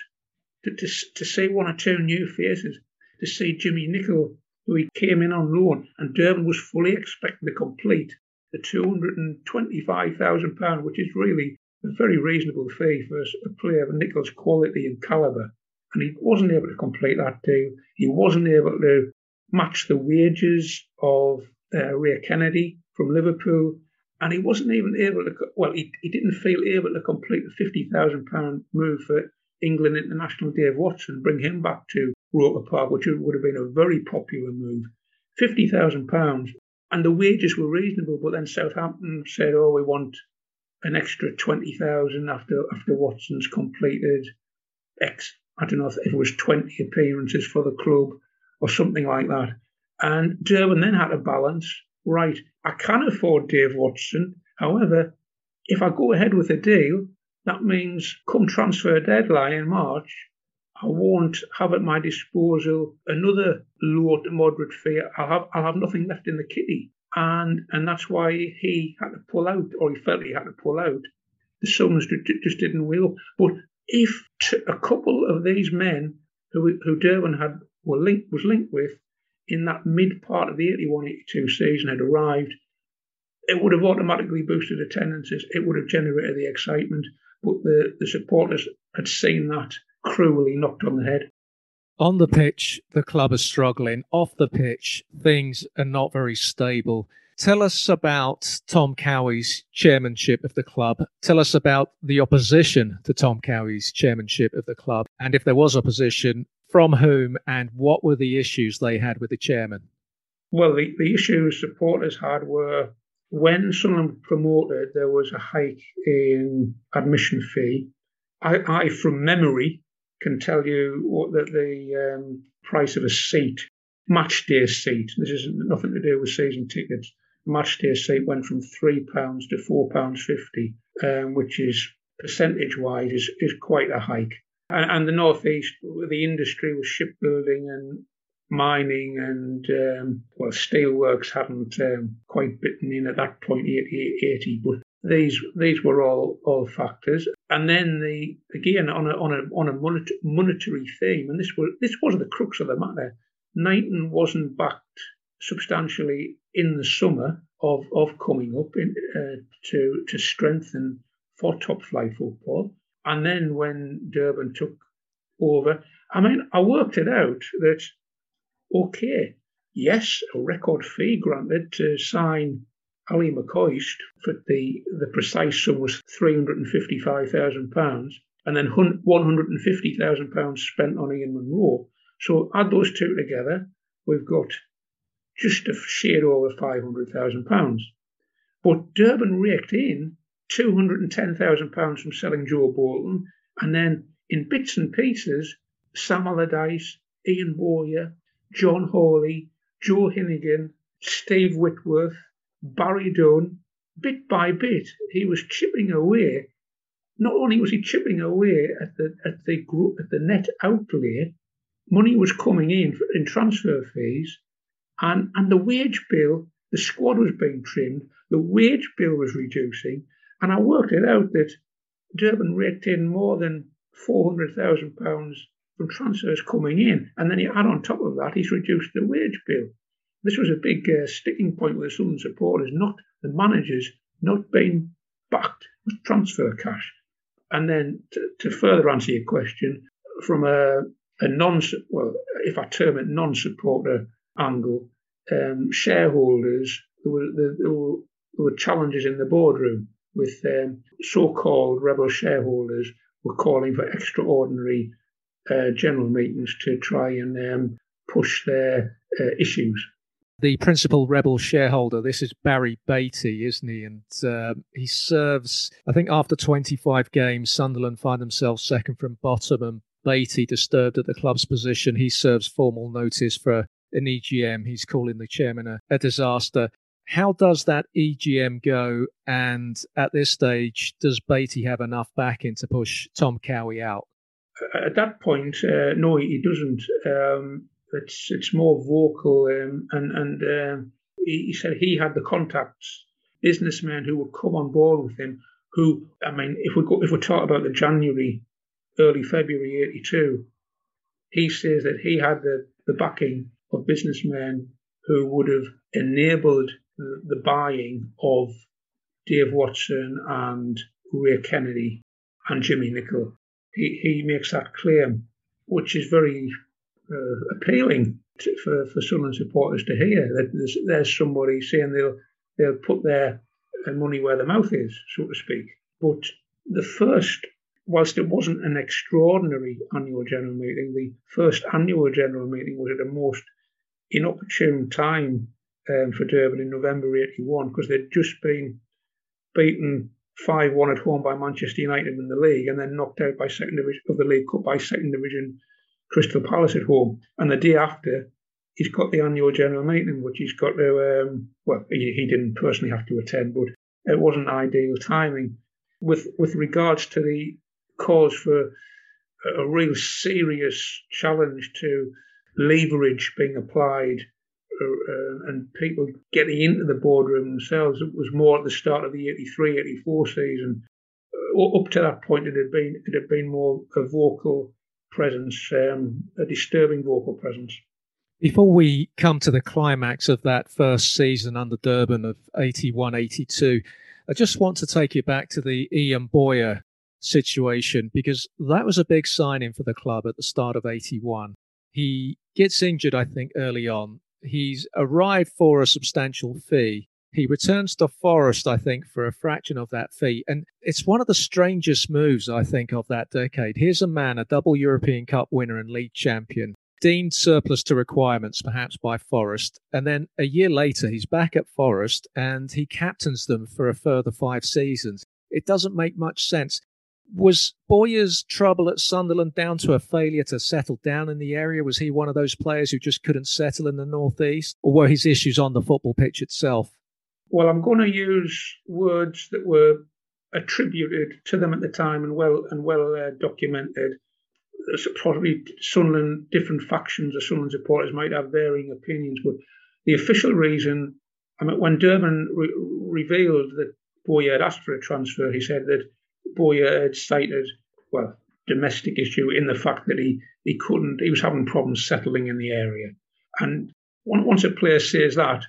to, to, to see one or two new faces, to see Jimmy Nicholl who he came in on loan, and Durban was fully expecting to complete the £225,000, which is really very reasonable fee for a player of Nicholl's quality and calibre. And he wasn't able to complete that deal. He wasn't able to match the wages of uh, Ray Kennedy from Liverpool. And he wasn't even able to, well, he, he didn't feel able to complete the £50,000 move for England international Dave Watson, bring him back to Roker Park, which would have been a very popular move. £50,000. And the wages were reasonable, but then Southampton said, oh, we want an extra 20000 after after Watson's completed X, I don't know if it was 20 appearances for the club or something like that. And Durban then had to balance, right, I can afford Dave Watson. However, if I go ahead with a deal, that means come transfer deadline in March, I won't have at my disposal another low to moderate fee. I'll have I'll have nothing left in the kitty, and and that's why he had to pull out, or he felt he had to pull out. The sums just didn't will. But if a couple of these men who who Durban had were linked was linked with in that mid part of the 81-82 season had arrived, it would have automatically boosted attendances. It would have generated the excitement. But the, the supporters had seen that cruelly knocked on the head. On the pitch, the club is struggling. Off the pitch, things are not very stable. Tell us about Tom Cowie's chairmanship of the club. Tell us about the opposition to Tom Cowie's chairmanship of the club. And if there was opposition, from whom and what were the issues they had with the chairman? Well, the, the issues supporters had were when Sunderland promoted, there was a hike in admission fee. I, I from memory, can tell you what the, the um, price of a seat, match day seat. This is nothing to do with season tickets. Match day seat went from three pounds to four pounds fifty, um, which is percentage wise is, is quite a hike. And, and the northeast, the industry was shipbuilding and mining and um, well, steelworks hadn't um, quite bitten in at that point, 80, 80 but these these were all all factors, and then the again on a on a on a monetary theme, and this was this was the crux of the matter. Knighton wasn't backed substantially in the summer of of coming up in, uh, to to strengthen for top flight football, and then when Durban took over, I mean, I worked it out that okay, yes, a record fee granted to sign Ally McCoist for the, the precise sum was £355,000 and then £150,000 spent on Ian Munro. So add those two together, we've got just a shade over £500,000. But Durban raked in £210,000 from selling Joe Bolton and then in bits and pieces, Sam Allardyce, Ian Bowyer, John Hawley, Joe Hinnigan, Steve Whitworth, Barry Dunn, bit by bit, he was chipping away. Not only was he chipping away at the at the at the net outlay, money was coming in in transfer fees, and and the wage bill, the squad was being trimmed, the wage bill was reducing, and I worked it out that Durban raked in more than four hundred thousand pounds from transfers coming in. And then you add on top of that, he's reduced the wage bill. This was a big uh, sticking point with the Southern supporters, not the managers not being backed with transfer cash. And then to, to further answer your question, from a, a non, well, if I term it non-supporter angle, um, shareholders, there were, there, were, there were challenges in the boardroom with um, so-called rebel shareholders were calling for extraordinary uh, general meetings to try and um, push their uh, issues. The principal rebel shareholder, this is Barry Beatty, isn't he? And uh, he serves, I think, after 25 games, Sunderland find themselves second from bottom, and Beatty disturbed at the club's position, he serves formal notice for an EGM. He's calling the chairman a, a disaster. How does that EGM go? And at this stage, does Beatty have enough backing to push Tom Cowie out? At that point, uh, no, he doesn't. Um, it's it's more vocal, um, and and um, he, he, said he had the contacts, businessmen who would come on board with him. Who, I mean, if we go, if we talk about the January, early February '82, he says that he had the, the backing of businessmen who would have enabled the, buying of Dave Watson and Ray Kennedy and Jimmy Nicholl He, he makes that claim, which is very uh, appealing to, for, for Sunderland supporters to hear that there's, there's somebody saying they'll they'll put their money where their mouth is, so to speak. But the first, whilst it wasn't an extraordinary annual general meeting, the first annual general meeting was at a most inopportune time um, for Durban in November 81 because they'd just been beaten 5 1 at home by Manchester United in the league and then knocked out by second division of the League Cup by second division Crystal Palace at home. And the day after, he's got the annual general meeting, which he's got to, um, well, he, he didn't personally have to attend, but it wasn't ideal timing. With, with regards to the cause for a real serious challenge to leverage being applied uh, and people getting into the boardroom themselves. It was more at the start of the 83 84 season. Uh, up to that point, it had been it had been more a vocal presence, um, a disturbing vocal presence. Before we come to the climax of that first season under Durban of 81 82, I just want to take you back to the Ian Bowyer situation because that was a big signing for the club at the start of 81. He gets injured, I think, early on, he's arrived for a substantial fee. He returns to Forest, I think, for a fraction of that fee. And it's one of the strangest moves, I think, of that decade. Here's a man, a double European Cup winner and league champion, deemed surplus to requirements, perhaps by Forest. And then a year later, he's back at Forest and he captains them for a further five seasons. It doesn't make much sense. Was Bowyer's trouble at Sunderland down to a failure to settle down in the area? Was he one of those players who just couldn't settle in the northeast, or were his issues on the football pitch itself? Well, I'm going to use words that were attributed to them at the time and well and well uh, documented. There's probably Sunderland, different factions of Sunderland supporters might have varying opinions, but the official reason, I mean, when Durban re- revealed that Bowyer had asked for a transfer, he said that Bowyer had cited, well, domestic issue in the fact that he, he couldn't, he was having problems settling in the area. And once a player says that,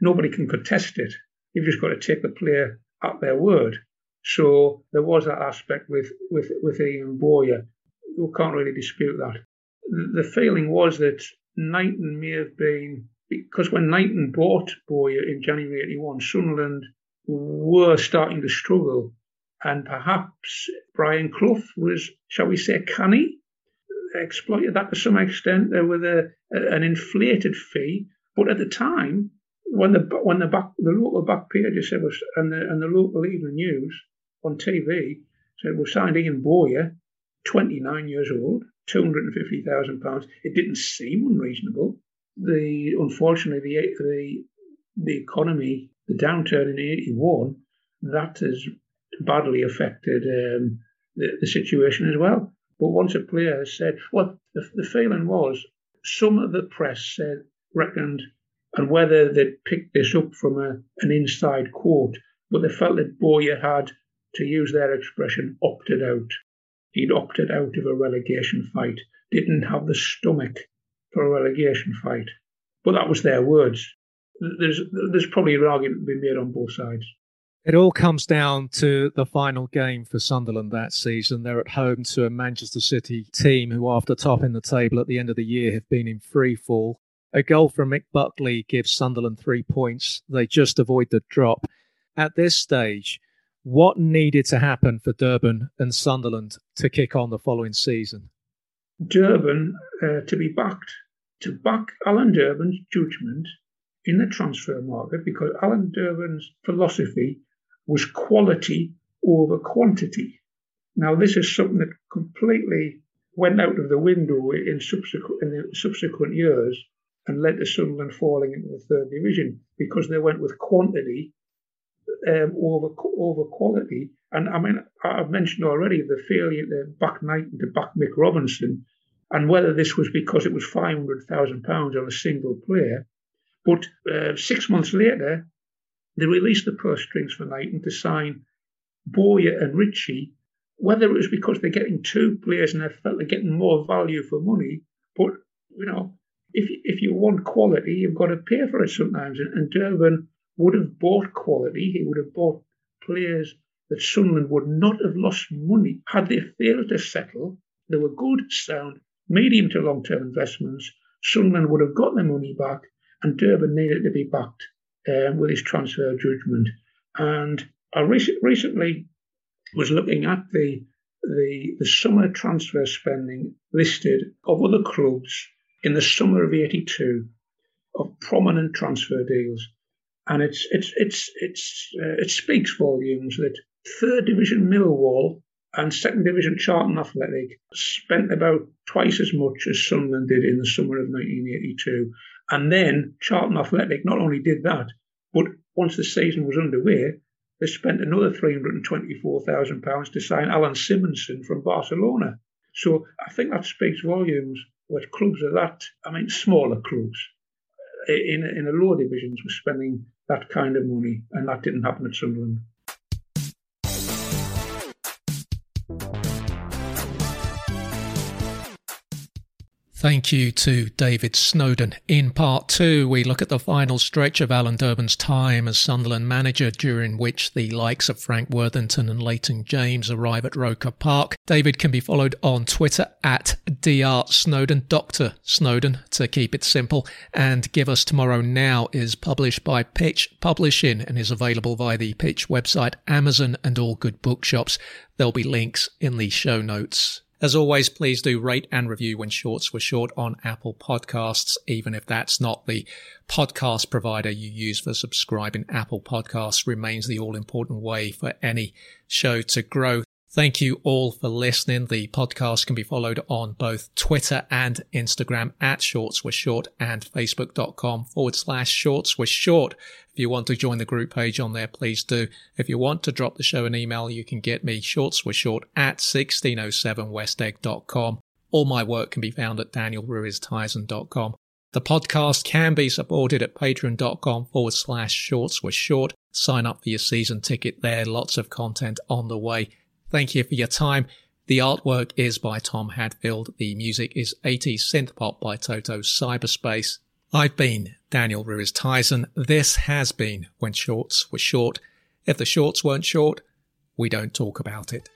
nobody can contest it. You've just got to take the player at their word. So there was that aspect with, with, with Ian Bowyer. We can't really dispute that. The, the feeling was that Knighton may have been, because when Knighton bought Bowyer in January 81, Sunderland were starting to struggle and perhaps Brian Clough was, shall we say, canny, exploited that to some extent. There was a, an inflated fee, but at the time, when the when the back the local back pages said was and the and the local evening news on TV said we signed Ian Bowyer, 29 years old, 250 thousand pounds. It didn't seem unreasonable. The unfortunately the the the economy, the downturn in '81, that has badly affected um, the, the, situation as well. But once a player said, well, the, the feeling was some of the press said, reckoned, and whether they'd picked this up from a, an inside quote, but they felt that Bowyer had, to use their expression, opted out. he'd opted out of a relegation fight, didn't have the stomach for a relegation fight. But that was their words. There's there's probably an argument to be made on both sides. It all comes down to the final game for Sunderland that season. They're at home to a Manchester City team who, after topping the table at the end of the year, have been in free fall. A goal from Mick Buckley gives Sunderland three points. They just avoid the drop. At this stage, what needed to happen for Durban and Sunderland to kick on the following season? Durban uh, to be backed, to back Alan Durban's judgment in the transfer market because Alan Durban's philosophy was quality over quantity. Now, this is something that completely went out of the window in subsequent, in the subsequent years and led to Sunderland falling into the third division because they went with quantity um, over over quality. And I mean, I've mentioned already the failure to back Knighton to back Mick Robinson, and whether this was because it was five hundred thousand pounds on a single player. But uh, six months later, they released the purse strings for Knighton to sign Bowyer and Ritchie, whether it was because they're getting two players and they felt they're getting more value for money. But, you know, if, if you want quality, you've got to pay for it sometimes. And, and Durban would have bought quality. He would have bought players that Sunderland would not have lost money had they failed to settle. They were good, sound, medium to long term investments. Sunderland would have got their money back, and Durban needed to be backed um, with his transfer judgment. And I rec- recently was looking at the, the the summer transfer spending listed of other clubs in the summer of '82 of prominent transfer deals, and it's it's it's it's uh, it speaks volumes that third division Millwall and second division Charlton Athletic spent about twice as much as Sunderland did in the summer of 1982. And then Charlton Athletic not only did that, but once the season was underway, they spent another £324,000 to sign Alan Simonsen from Barcelona. So I think that speaks volumes with clubs of that, I mean, smaller clubs eh, in, in a lower divisions were spending that kind of money, and that didn't happen at Sunderland. Thank you to David Snowden. In part two, we look at the final stretch of Alan Durban's time as Sunderland manager, during which the likes of Frank Worthington and Leighton James arrive at Roker Park. David can be followed on Twitter at Dr. Snowden, Dr. Snowden, to keep it simple. And Give Us Tomorrow Now is published by Pitch Publishing and is available via the Pitch website, Amazon, and all good bookshops. There'll be links in the show notes. As always, please do rate and review when shorts were short on Apple Podcasts, even if that's not the podcast provider you use for subscribing. Apple Podcasts remains the all important way for any show to grow. Thank you all for listening. The podcast can be followed on both Twitter and Instagram at Shorts Were Short and Facebook.com forward slash Shorts Were Short. If you want to join the group page on there, please do. If you want to drop the show an email, you can get me Shorts Were Short at 1607westegg.com. All my work can be found at danielruiztyson.com. The podcast can be supported at patreon.com forward slash shorts were short. Sign up for your season ticket there. Lots of content on the way. Thank you for your time. The artwork is by Tom Hadfield. The music is 80s synth pop by Toto Cyberspace. I've been Daniel Ruiz Tyson. This has been When Shorts Were Short. If the shorts weren't short, we don't talk about it.